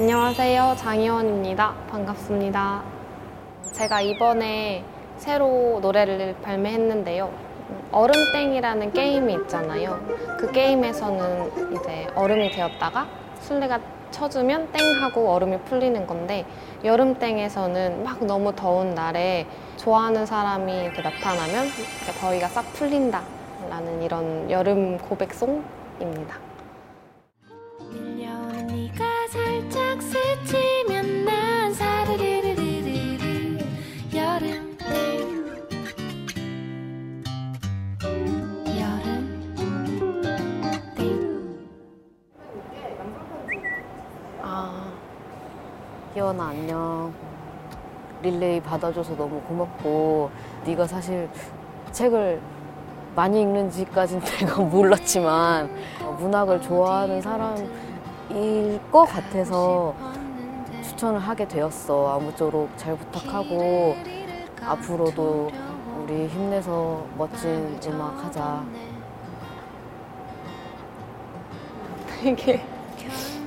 안녕하세요. 장희원입니다. 반갑습니다. 제가 이번에 새로 노래를 발매했는데요. 얼음땡이라는 게임이 있잖아요. 그 게임에서는 이제 얼음이 되었다가 술래가 쳐주면 땡 하고 얼음이 풀리는 건데 여름땡에서는 막 너무 더운 날에 좋아하는 사람이 이렇게 나타나면 더위가 싹 풀린다 라는 이런 여름 고백송입니다. 희원아 안녕. 릴레이 받아줘서 너무 고맙고 네가 사실 책을 많이 읽는지까진 내가 몰랐지만 어, 문학을 좋아하는 사람일 것 같아서 추천을 하게 되었어. 아무쪼록 잘 부탁하고 앞으로도 우리 힘내서 멋진 음악 하자. 되게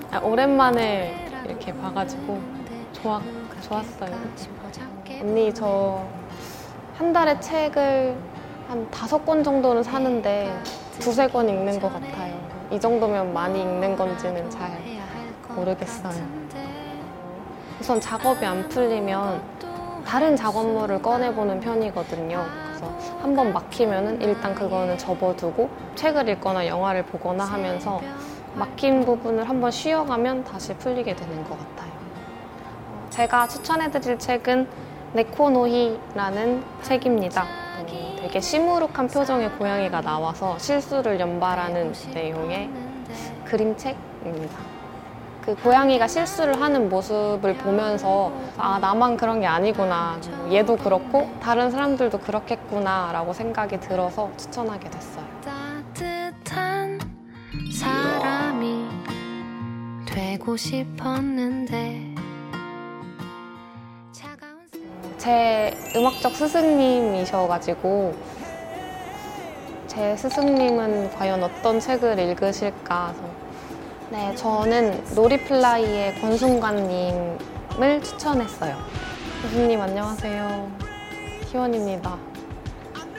아, 오랜만에 이렇게 봐가지고 좋아, 좋았어요. 언니 저 한 달에 책을 한 다섯 권 정도는 사는데 두세 권 읽는 것 같아요. 이 정도면 많이 읽는 건지는 잘 모르겠어요. 우선 작업이 안 풀리면 다른 작업물을 꺼내보는 편이거든요. 그래서 한 번 막히면은 일단 그거는 접어두고 책을 읽거나 영화를 보거나 하면서 막힌 부분을 한번 쉬어가면 다시 풀리게 되는 것 같아요. 어, 제가 추천해드릴 책은 네코노히라는 책입니다. 어, 되게 시무룩한 표정의 고양이가 나와서 실수를 연발하는 내용의 그림책입니다. 그 고양이가 실수를 하는 모습을 보면서 아 나만 그런 게 아니구나 뭐 얘도 그렇고 다른 사람들도 그렇겠구나라고 생각이 들어서 추천하게 됐어요. 따뜻한 사람이 되고 싶었는데 제 음악적 스승님이셔가지고 제 스승님은 과연 어떤 책을 읽으실까 해서. 네 저는 놀이플라이의 권순관님을 추천했어요. 교수님 안녕하세요. 희원입니다.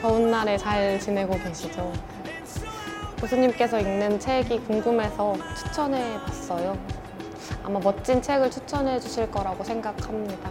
더운 날에 잘 지내고 계시죠? 교수님께서 읽는 책이 궁금해서 추천해 봤어요. 아마 멋진 책을 추천해 주실 거라고 생각합니다